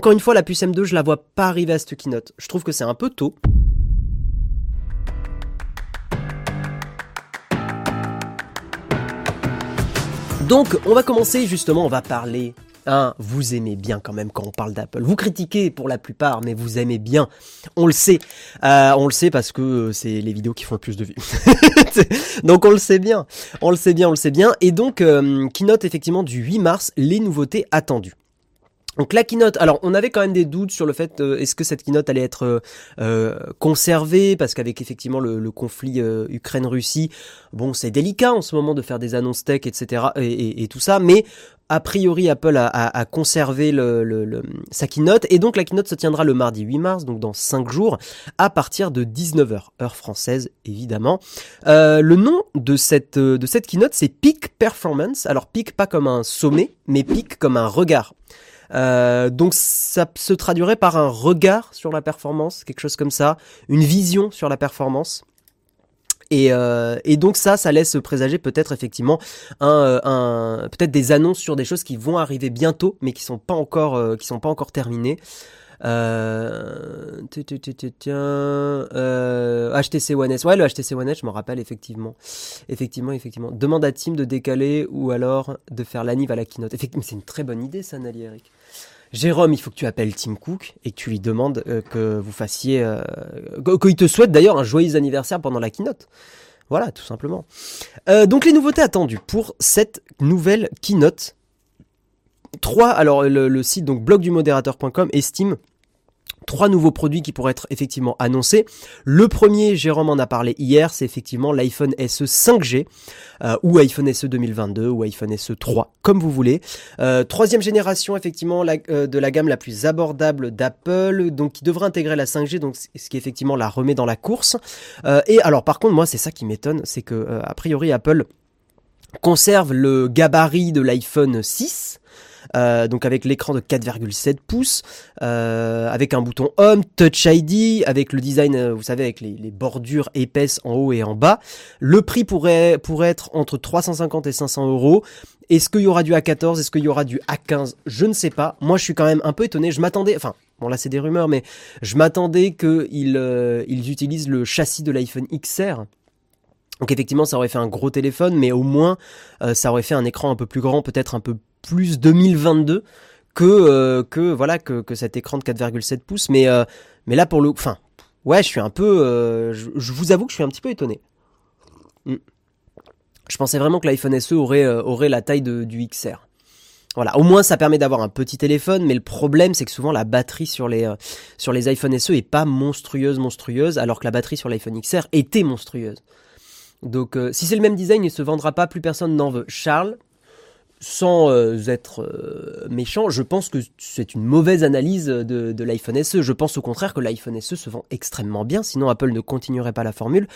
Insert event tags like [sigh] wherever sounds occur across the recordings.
Encore une fois, la puce M2, je la vois pas arriver à cette keynote. Je trouve que c'est un peu tôt. Donc, on va commencer justement, on va parler Hein, vous aimez bien quand même quand on parle d'Apple. Vous critiquez pour la plupart, mais vous aimez bien. On le sait. Euh, on le sait parce que euh, c'est les vidéos qui font le plus de vues. [laughs] donc on le sait bien. On le sait bien, on le sait bien. Et donc, euh, keynote effectivement du 8 mars, les nouveautés attendues. Donc la keynote, alors on avait quand même des doutes sur le fait euh, est-ce que cette keynote allait être euh, euh, conservée? Parce qu'avec effectivement le, conflit Ukraine-Russie, bon c'est délicat en ce moment de faire des annonces tech etc et, tout ça, mais a priori Apple a, conservé le, sa keynote et donc la keynote se tiendra le mardi 8 mars, donc dans 5 jours, à partir de 19h, heure française évidemment. le nom de cette, de cette keynote c'est Peak Performance, alors Peak pas comme un sommet, mais Peak comme un regard. Euh, donc ça se traduirait par un regard sur la performance, quelque chose comme ça, une vision sur la performance. Et, euh, donc ça, ça laisse présager peut-être effectivement euh, peut-être des annonces sur des choses qui vont arriver bientôt, mais qui sont pas encore, qui sont pas encore terminées. Euh, HTC One S. Ouais, le HTC One S, je m'en rappelle effectivement. Effectivement, effectivement. Demande à Tim de décaler ou alors de faire l'anniv à la keynote. Effectivement, c'est une très bonne idée, ça, Nali Eric. Jérôme, il faut que tu appelles Tim Cook et que tu lui demandes euh, que vous fassiez, euh, qu'il te souhaite d'ailleurs un joyeux anniversaire pendant la keynote. Voilà, tout simplement. Euh, donc les nouveautés attendues pour cette nouvelle keynote. 3, alors le, le site donc blogdumodérateur.com estime trois nouveaux produits qui pourraient être effectivement annoncés. Le premier, Jérôme en a parlé hier, c'est effectivement l'iPhone SE 5G euh, ou iPhone SE 2022 ou iPhone SE 3, comme vous voulez. Euh, troisième génération effectivement euh, de la gamme la plus abordable d'Apple, donc qui devrait intégrer la 5G, donc ce qui effectivement la remet dans la course. et alors par contre, moi c'est ça qui m'étonne, c'est que a priori Apple conserve le gabarit de l'iPhone 6 euh, donc avec l'écran de 4,7 pouces, euh, avec un bouton Home, Touch ID, avec le design, euh, vous savez, avec les, bordures épaisses en haut et en bas. Le prix pourrait, pourrait être entre 350 et 500 euros. Est-ce qu'il y aura du A14 Est-ce qu'il y aura du A15 Je ne sais pas. Moi, je suis quand même un peu étonné. Je m'attendais, enfin, bon là c'est des rumeurs, mais je m'attendais qu'ils euh, ils utilisent le châssis de l'iPhone XR. Donc effectivement, ça aurait fait un gros téléphone, mais au moins, ça aurait fait un écran un peu plus grand, peut-être un peu plus 2022 que euh, que voilà que, que cet écran de 4,7 pouces mais euh, mais là pour le enfin ouais je suis un peu euh, je, vous avoue que je suis un petit peu étonné hmm. je pensais vraiment que l'iPhone SE aurait aurait la taille de, du XR voilà, au moins ça permet d'avoir un petit téléphone, mais le problème c'est que souvent la batterie sur les sur les iPhone SE est pas monstrueuse monstrueuse, alors que la batterie sur l'iPhone XR était monstrueuse. Donc si c'est le même design, il se vendra pas, plus personne n'en veut. Charles, sans euh, être euh, méchant, je pense que c'est une mauvaise analyse de, de l'iPhone SE. Je pense au contraire que l'iPhone SE se vend extrêmement bien, sinon Apple ne continuerait pas la formule.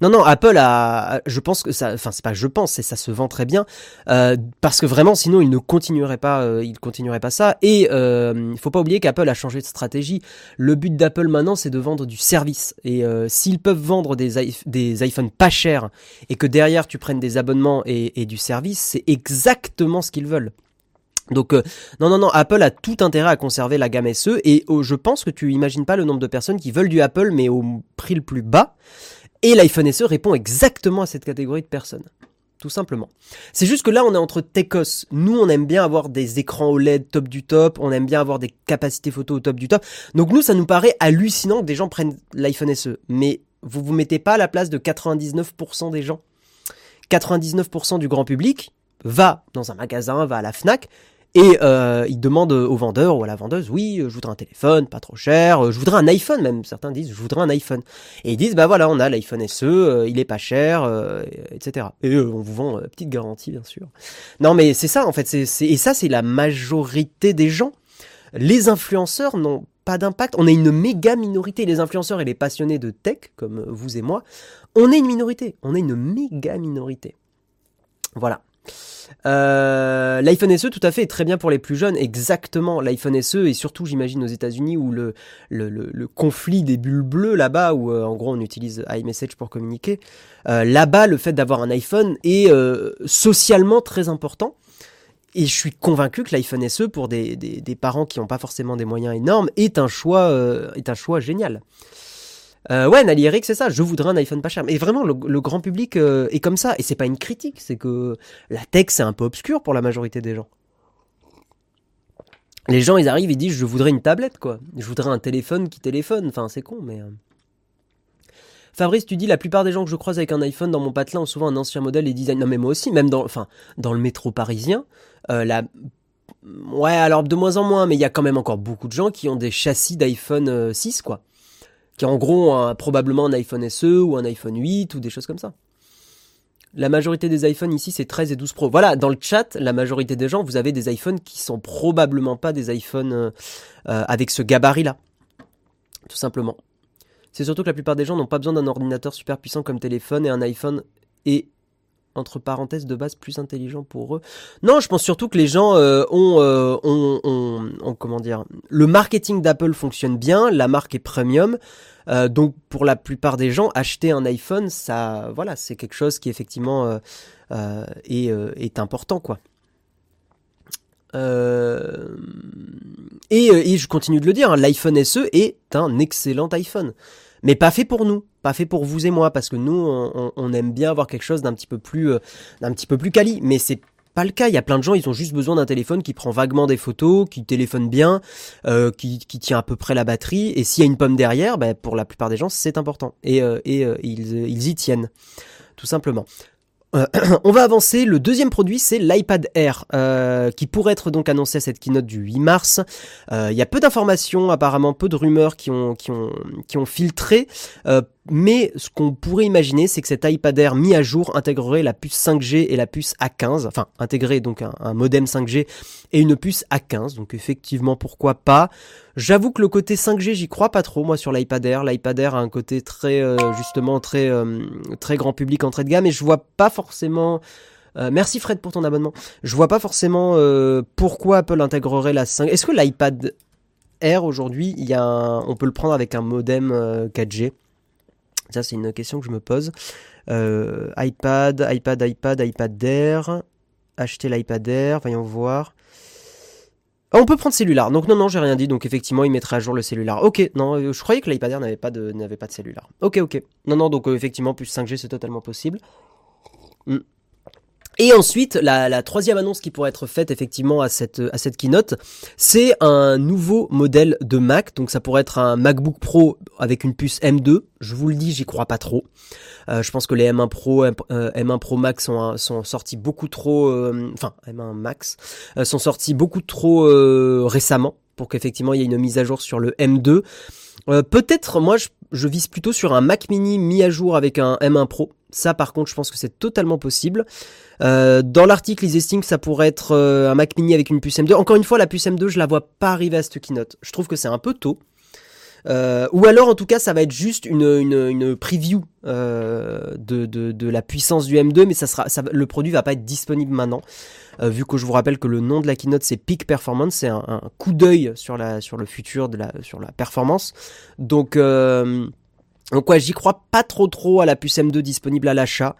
Non, non, Apple a, je pense que ça, enfin c'est pas je pense, c'est ça se vend très bien, euh, parce que vraiment sinon il ne continuerait pas, euh, il continuerait pas ça. Et il faut pas oublier qu'Apple a changé de stratégie. Le but d'Apple maintenant c'est de vendre du service. Et s'ils peuvent vendre des, des iPhones pas chers et que derrière tu prennes des abonnements et, et du service, c'est exactement ce qu'ils veulent. Donc euh, non non non, Apple a tout intérêt à conserver la gamme SE et oh, je pense que tu imagines pas le nombre de personnes qui veulent du Apple mais au prix le plus bas et l'iPhone SE répond exactement à cette catégorie de personnes. Tout simplement. C'est juste que là, on est entre techos. Nous, on aime bien avoir des écrans OLED top du top. On aime bien avoir des capacités photo au top du top. Donc nous, ça nous paraît hallucinant que des gens prennent l'iPhone SE. Mais vous vous mettez pas à la place de 99% des gens. 99% du grand public, va dans un magasin, va à la FNAC, et euh, il demande au vendeur ou à la vendeuse, oui, je voudrais un téléphone, pas trop cher, je voudrais un iPhone même, certains disent, je voudrais un iPhone. Et ils disent, bah voilà, on a l'iPhone SE, euh, il est pas cher, euh, etc. Et on vous vend petite garantie, bien sûr. Non mais c'est ça en fait, c'est, et ça c'est la majorité des gens. Les influenceurs n'ont pas d'impact. On est une méga minorité. Les influenceurs et les passionnés de tech, comme vous et moi, on est une minorité. On est une méga minorité. Voilà. Euh, L'iPhone SE, tout à fait, est très bien pour les plus jeunes. Exactement, l'iPhone SE, et surtout, j'imagine, aux États-Unis, où le, conflit des bulles bleues, là-bas, où euh, en gros, on utilise iMessage pour communiquer, euh, là-bas, le fait d'avoir un iPhone est socialement très important. et je suis convaincu que l'iPhone SE, pour des, parents qui n'ont pas forcément des moyens énormes, est un choix génial. Euh, ouais, Nali Eric, c'est ça. Je voudrais un iPhone pas cher. Mais vraiment, le, grand public euh, est comme ça. Et c'est pas une critique, c'est que la tech, c'est un peu obscur pour la majorité des gens. Les gens, ils arrivent, ils disent, je voudrais une tablette, quoi. Je voudrais un téléphone qui téléphone. Enfin, c'est con, mais. Fabrice, tu dis la plupart des gens que je croise avec un iPhone dans mon patelin ont souvent un ancien modèle et design. Non, mais moi aussi, même dans, le métro parisien, euh, ouais, alors de moins en moins, mais il y a quand même encore beaucoup de gens qui ont des châssis d'iPhone 6, euh, quoi. Qui en gros ont probablement un iPhone SE ou un iPhone 8 ou des choses comme ça. La majorité des iPhones ici, c'est 13 et 12 Pro. Voilà, dans le chat, la majorité des gens, vous avez des iPhones qui sont probablement pas des iPhones euh, avec ce gabarit-là. Tout simplement. C'est surtout que la plupart des gens n'ont pas besoin d'un ordinateur super puissant comme téléphone et un iPhone est entre parenthèses de base plus intelligent pour eux. Non, je pense surtout que les gens euh, euh, ont, comment dire, le marketing d'Apple fonctionne bien, la marque est premium, euh, donc pour la plupart des gens, acheter un iPhone, ça, voilà, c'est quelque chose qui effectivement est, important quoi. Et, et, je continue de le dire, hein, l'iPhone SE est un excellent iPhone mais pas fait pour nous, pas fait pour vous et moi, parce que nous, on, aime bien avoir quelque chose d'un petit peu plus, euh, d'un petit peu plus quali, mais c'est pas le cas. Il y a plein de gens, ils ont juste besoin d'un téléphone qui prend vaguement des photos, qui téléphone bien, euh, qui, qui, tient à peu près la batterie. Et s'il y a une pomme derrière, ben, pour la plupart des gens, c'est important. Et, euh, et ils, ils y tiennent, tout simplement. [clears throat] On va avancer. Le deuxième produit, c'est l'iPad Air, qui pourrait être donc annoncé à cette keynote du 8 mars. Il y a peu d'informations, apparemment peu de rumeurs qui ont, qui ont, qui ont filtré. Mais ce qu'on pourrait imaginer, c'est que cet iPad Air mis à jour intégrerait la puce 5G et la puce A15, enfin intégrer donc un, modem 5G et une puce A15. Donc effectivement, pourquoi pas? J'avoue que le côté 5G, j'y crois pas trop moi sur l'iPad Air. L'iPad Air a un côté très euh, justement très euh, très grand public entrée de gamme et je vois pas forcément euh, merci Fred pour ton abonnement. Je vois pas forcément pourquoi Apple intégrerait la 5. Est-ce que l'iPad Air aujourd'hui, on peut le prendre avec un modem 4G ça, c'est une question que je me pose. Euh, iPad, iPad, iPad, iPad Air. Acheter l'iPad Air, voyons voir. Ah, on peut prendre cellulaire. Donc non, non, j'ai rien dit. Donc effectivement, il mettrait à jour le cellulaire. Ok, non, euh, je croyais que l'iPad Air n'avait pas de, n'avait pas de cellulaire. Ok, ok. Non, non, donc euh, effectivement, plus 5G, c'est totalement possible. Hmm. Et ensuite, la, troisième annonce qui pourrait être faite effectivement à cette, à cette keynote, c'est un nouveau modèle de Mac. Donc ça pourrait être un MacBook Pro avec une puce M2. Je vous le dis, j'y crois pas trop. Euh, je pense que les M1 Pro, M1 euh, Pro Max sont, sont sortis beaucoup trop, euh, enfin M1 Max sont sortis beaucoup trop récemment pour qu'effectivement il y ait une mise à jour sur le M2. Peut-être, moi, je, je, vise plutôt sur un Mac Mini mis à jour avec un M1 Pro. Ça, par contre, je pense que c'est totalement possible. Euh, dans l'article, ils estiment que ça pourrait être euh, un Mac Mini avec une puce M2. Encore une fois, la puce M2, je la vois pas arriver à cette keynote. Je trouve que c'est un peu tôt. Euh, ou alors, en tout cas, ça va être juste une, une, preview de, de, la puissance du M2, mais ça sera, le produit va pas être disponible maintenant. vu que je vous rappelle que le nom de la keynote c'est Peak Performance, c'est un, coup d'œil sur sur le futur de la sur la performance. Donc donc ouais, j'y crois pas trop trop à la puce M2 disponible à l'achat.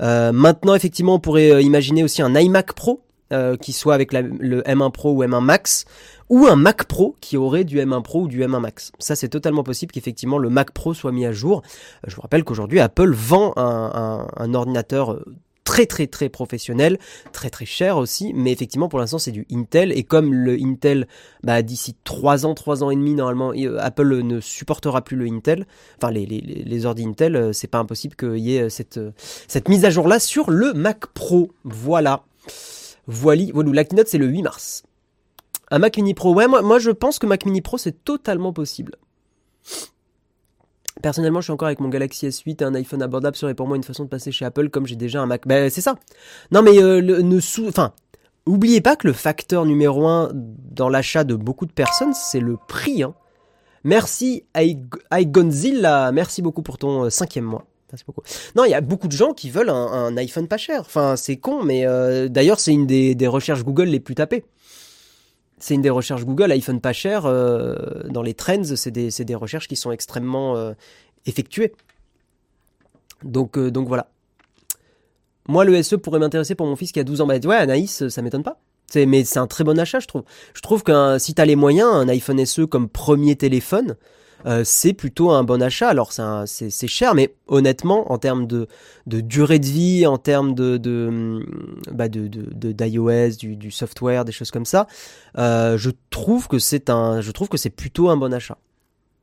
Euh, maintenant, effectivement, on pourrait euh, imaginer aussi un iMac Pro euh, qui soit avec le M1 Pro ou M1 Max, ou un Mac Pro qui aurait du M1 Pro ou du M1 Max. Ça, c'est totalement possible qu'effectivement le Mac Pro soit mis à jour. Je vous rappelle qu'aujourd'hui, Apple vend un, un ordinateur très très très professionnel, très très cher aussi, mais effectivement pour l'instant c'est du Intel et comme le Intel bah, d'ici 3 ans, 3 ans et demi normalement euh, Apple ne supportera plus le Intel, enfin les, les, les Intel, euh, c'est pas impossible qu'il y ait euh, cette, cette mise à jour là sur le Mac Pro. Voilà. Voilà, voilà la keynote c'est le 8 mars. Un Mac Mini Pro, ouais moi, moi je pense que Mac Mini Pro c'est totalement possible. Personnellement, je suis encore avec mon Galaxy S8 et un iPhone abordable serait pour moi une façon de passer chez Apple comme j'ai déjà un Mac. Ben c'est ça. Non mais euh, ne sous, enfin, oubliez pas que le facteur numéro un dans l'achat de beaucoup de personnes, c'est le prix. Hein. Merci Igonzilla, merci beaucoup pour ton euh, cinquième mois. Merci beaucoup. Non, il y a beaucoup de gens qui veulent un, iPhone pas cher. Enfin, c'est con, mais euh, d'ailleurs, c'est une des recherches Google les plus tapées c'est une des recherches Google, iPhone pas cher, euh, dans les trends, c'est des, des, recherches qui sont extrêmement euh, effectuées. Donc, euh, donc voilà. Moi, le SE pourrait m'intéresser pour mon fils qui a 12 ans. Bah ouais, Anaïs, ça m'étonne pas. mais c'est un très bon achat, je trouve. Je trouve que si tu as les moyens, un iPhone SE comme premier téléphone, euh, c'est plutôt un bon achat. Alors c'est cher, mais honnêtement, en termes de, durée de vie, en termes de de, bah d'iOS, du, software, des choses comme ça, euh, je trouve que c'est un, je trouve que c'est plutôt un bon achat.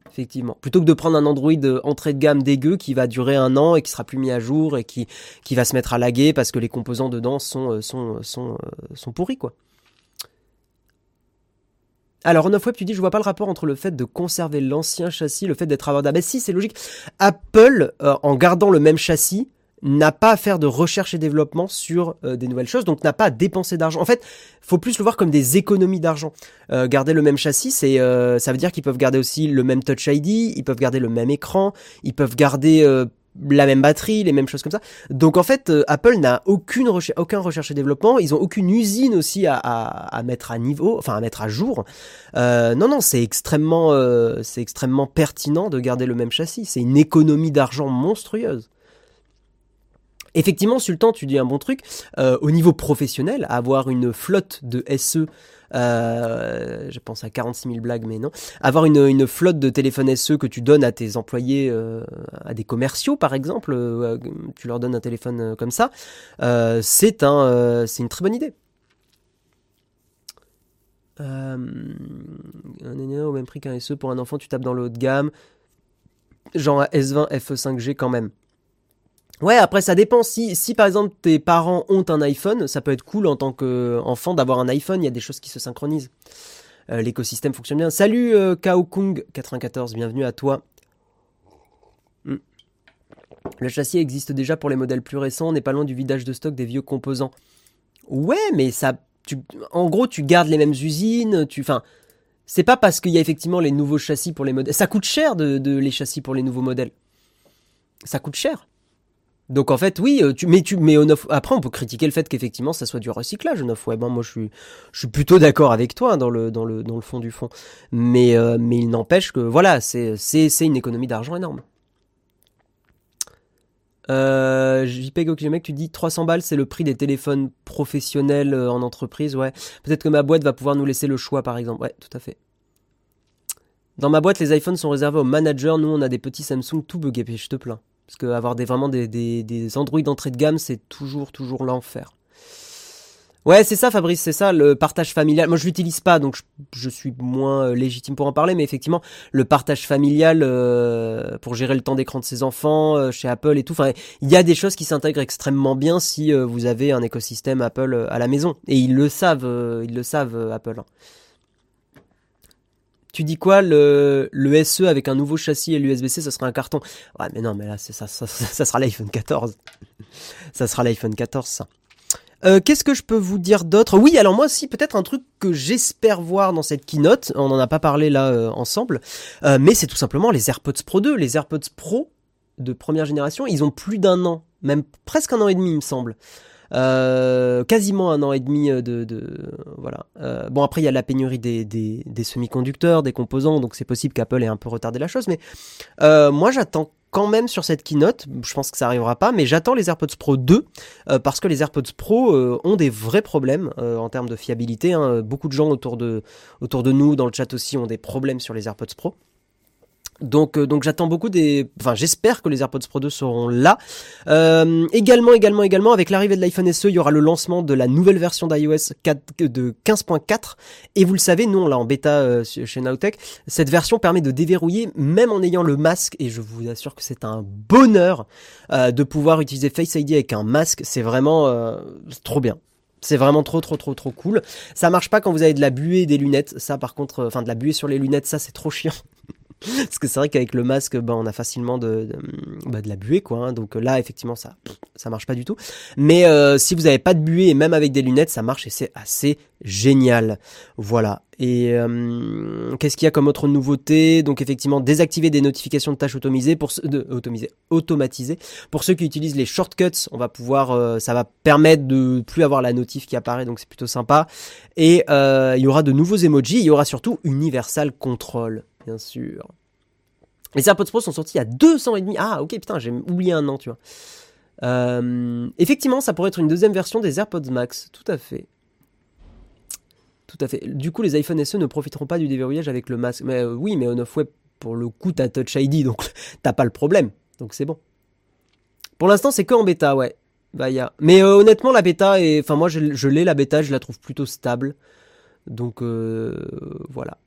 Effectivement. Plutôt que de prendre un Android entrée de gamme dégueu qui va durer un an et qui sera plus mis à jour et qui, qui va se mettre à laguer parce que les composants dedans sont, euh, sont, sont, sont pourris, quoi. Alors, Web, tu dis, je vois pas le rapport entre le fait de conserver l'ancien châssis, le fait d'être abordable. Ben si, c'est logique. Apple, euh, en gardant le même châssis, n'a pas à faire de recherche et développement sur euh, des nouvelles choses, donc n'a pas à dépenser d'argent. En fait, faut plus le voir comme des économies d'argent. Euh, garder le même châssis, ça veut dire qu'ils peuvent garder aussi le même Touch ID, ils peuvent garder le même écran, ils peuvent garder la même batterie, les mêmes choses comme ça. Donc en fait, euh, Apple n'a aucune recherche, aucun recherche et développement. Ils ont aucune usine aussi à, à, mettre à niveau, enfin à mettre à jour. Euh, non, non, c'est extrêmement, euh, c'est extrêmement pertinent de garder le même châssis. C'est une économie d'argent monstrueuse. Effectivement, Sultan, tu dis un bon truc. au niveau professionnel, avoir une flotte de SE euh, je pense à 46 000 blagues, mais non. Avoir une, flotte de téléphones SE que tu donnes à tes employés, euh, à des commerciaux par exemple, euh, tu leur donnes un téléphone comme ça, c'est un, c'est une très bonne idée. un au même prix qu'un SE pour un enfant, tu tapes dans le haut de gamme. Genre S20 FE5G quand même. Ouais, après ça dépend. Si, si par exemple tes parents ont un iPhone, ça peut être cool en tant qu'enfant d'avoir un iPhone. Il y a des choses qui se synchronisent. Euh, l'écosystème fonctionne bien. Salut euh, Kaokung94, bienvenue à toi. Hmm. Le châssis existe déjà pour les modèles plus récents. On n'est pas loin du vidage de stock des vieux composants. Ouais, mais ça, tu, en gros, tu gardes les mêmes usines. Tu, enfin, c'est pas parce qu'il y a effectivement les nouveaux châssis pour les modèles. Ça coûte cher de, de les châssis pour les nouveaux modèles. Ça coûte cher. Donc en fait, oui, euh, mais tu, mais après on peut critiquer le fait qu'effectivement ça soit du recyclage off web. Hein. Moi je suis, suis plutôt d'accord avec toi hein, dans le fond du fond. Mais euh, mais il n'empêche que voilà, c'est c'est c'est une économie d'argent énorme. Euh, JPEG mec, tu dis 300 balles, c'est le prix des téléphones professionnels euh, en entreprise, ouais. Peut-être que ma boîte va pouvoir nous laisser le choix, par exemple. Ouais, tout à fait. Dans ma boîte, les iPhones sont réservés aux managers. Nous, on a des petits Samsung tout buggés, je te plains. Parce qu'avoir des, vraiment des, des, des Android d'entrée de gamme, c'est toujours, toujours l'enfer. Ouais, c'est ça, Fabrice, c'est ça, le partage familial. Moi, je l'utilise pas, donc je, suis moins euh, légitime pour en parler, mais effectivement, le partage familial euh, pour gérer le temps d'écran de ses enfants euh, chez Apple et tout. Enfin, il y a des choses qui s'intègrent extrêmement bien si vous avez un écosystème Apple à la maison, et ils le savent, ils le savent, Apple. Tu dis quoi le, le SE avec un nouveau châssis et l'USB-C, ça sera un carton. Ouais, mais non, mais là, ça, ça, ça, sera l'iPhone 14. ça sera l'iPhone 14, ça. Euh, Qu'est-ce que je peux vous dire d'autre? Oui, alors moi aussi, peut-être un truc que j'espère voir dans cette keynote, on n'en a pas parlé là euh, ensemble, euh, mais c'est tout simplement les AirPods Pro 2. Les AirPods Pro de première génération, ils ont plus d'un an, même presque un an et demi, il me semble. Euh, quasiment un an et demi de, de voilà. Euh, bon après il y a la pénurie des, semi-conducteurs, des composants, donc c'est possible qu'Apple ait un peu retardé la chose, mais euh, moi j'attends quand même sur cette keynote, je pense que ça arrivera pas, mais j'attends les AirPods Pro 2 parce que les AirPods Pro ont des vrais problèmes en termes de fiabilité. Hein. Beaucoup de gens autour de autour de nous dans le chat aussi ont des problèmes sur les AirPods Pro. Donc, euh, donc j'attends beaucoup des, enfin j'espère que les AirPods Pro 2 seront là. Euh, également, également, également, avec l'arrivée de l'iPhone SE, il y aura le lancement de la nouvelle version d'iOS de 15.4. Et vous le savez, nous on l'a en bêta euh, chez Nowtech. Cette version permet de déverrouiller même en ayant le masque. Et je vous assure que c'est un bonheur de pouvoir utiliser Face ID avec un masque. C'est vraiment trop bien. C'est vraiment trop trop trop trop cool. Ça marche pas quand vous avez de la buée des lunettes. Ça par contre, enfin de la buée sur les lunettes, ça c'est trop chiant. Parce que c'est vrai qu'avec le masque, ben, on a facilement de, de, de la buée, quoi. Hein. Donc là, effectivement, ça, ça marche pas du tout. Mais euh, si vous n'avez pas de buée et même avec des lunettes, ça marche et c'est assez génial. Voilà. Et euh, qu'est-ce qu'il y a comme autre nouveauté? Donc effectivement, désactiver des notifications de tâches automatisées pour de, automatisées. Pour ceux qui utilisent les shortcuts, on va pouvoir, euh, ça va permettre de plus avoir la notif qui apparaît, donc c'est plutôt sympa. Et il y aura de nouveaux emojis. Il y aura surtout Universal Control bien sûr. Les AirPods Pro sont sortis deux ans et demi. Ah, ok, putain, j'ai oublié un an, tu vois. Euh, effectivement, ça pourrait être une deuxième version des AirPods Max, tout à fait. Tout à fait. Du coup, les iPhone SE ne profiteront pas du déverrouillage avec le masque. Mais euh, oui, mais on off web, pour le coup, t'as Touch ID, donc [laughs] t'as pas le problème. Donc c'est bon. Pour l'instant, c'est que en bêta, ouais. Bah. Mais euh, honnêtement, la bêta. Enfin, moi, je, je l'ai, la bêta, je la trouve plutôt stable. Donc voilà.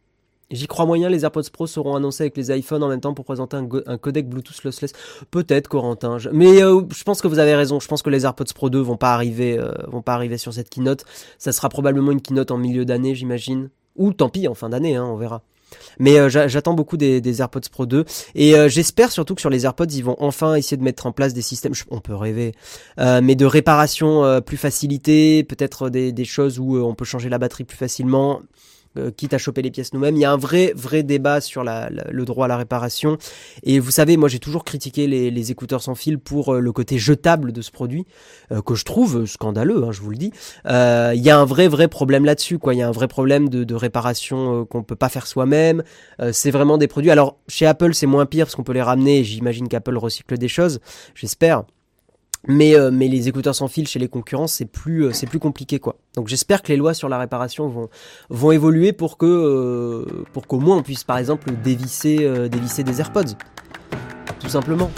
J'y crois moyen, les AirPods Pro seront annoncés avec les iPhones en même temps pour présenter un, codec Bluetooth lossless. Peut-être, Corentin. Mais euh, je pense que vous avez raison. Je pense que les AirPods Pro 2 vont pas arriver, euh, vont pas arriver sur cette keynote. Ça sera probablement une keynote en milieu d'année, j'imagine. Ou tant pis, en fin d'année, hein, on verra. Mais euh, j'attends beaucoup des, AirPods Pro 2 et j'espère surtout que sur les AirPods ils vont enfin essayer de mettre en place des systèmes, on peut rêver, mais de réparation plus facilitée, peut-être des, des, choses où on peut changer la batterie plus facilement. Euh, quitte à choper les pièces nous-mêmes. Il y a un vrai, vrai débat sur le droit à la réparation. Et vous savez, moi j'ai toujours critiqué les, écouteurs sans fil pour euh, le côté jetable de ce produit, euh, que je trouve scandaleux, hein, je vous le dis. Il y a un vrai, vrai problème là-dessus. Il y a un vrai problème de, de réparation qu'on peut pas faire soi-même. c'est vraiment des produits. Alors chez Apple, c'est moins pire parce qu'on peut les ramener. J'imagine qu'Apple recycle des choses, j'espère. Mais, euh, mais les écouteurs sans fil chez les concurrents, c'est plus, euh, c'est plus compliqué quoi. Donc j'espère que les lois sur la réparation vont, vont évoluer pour que, euh, pour qu'au moins on puisse par exemple dévisser, dévisser des AirPods. Tout simplement.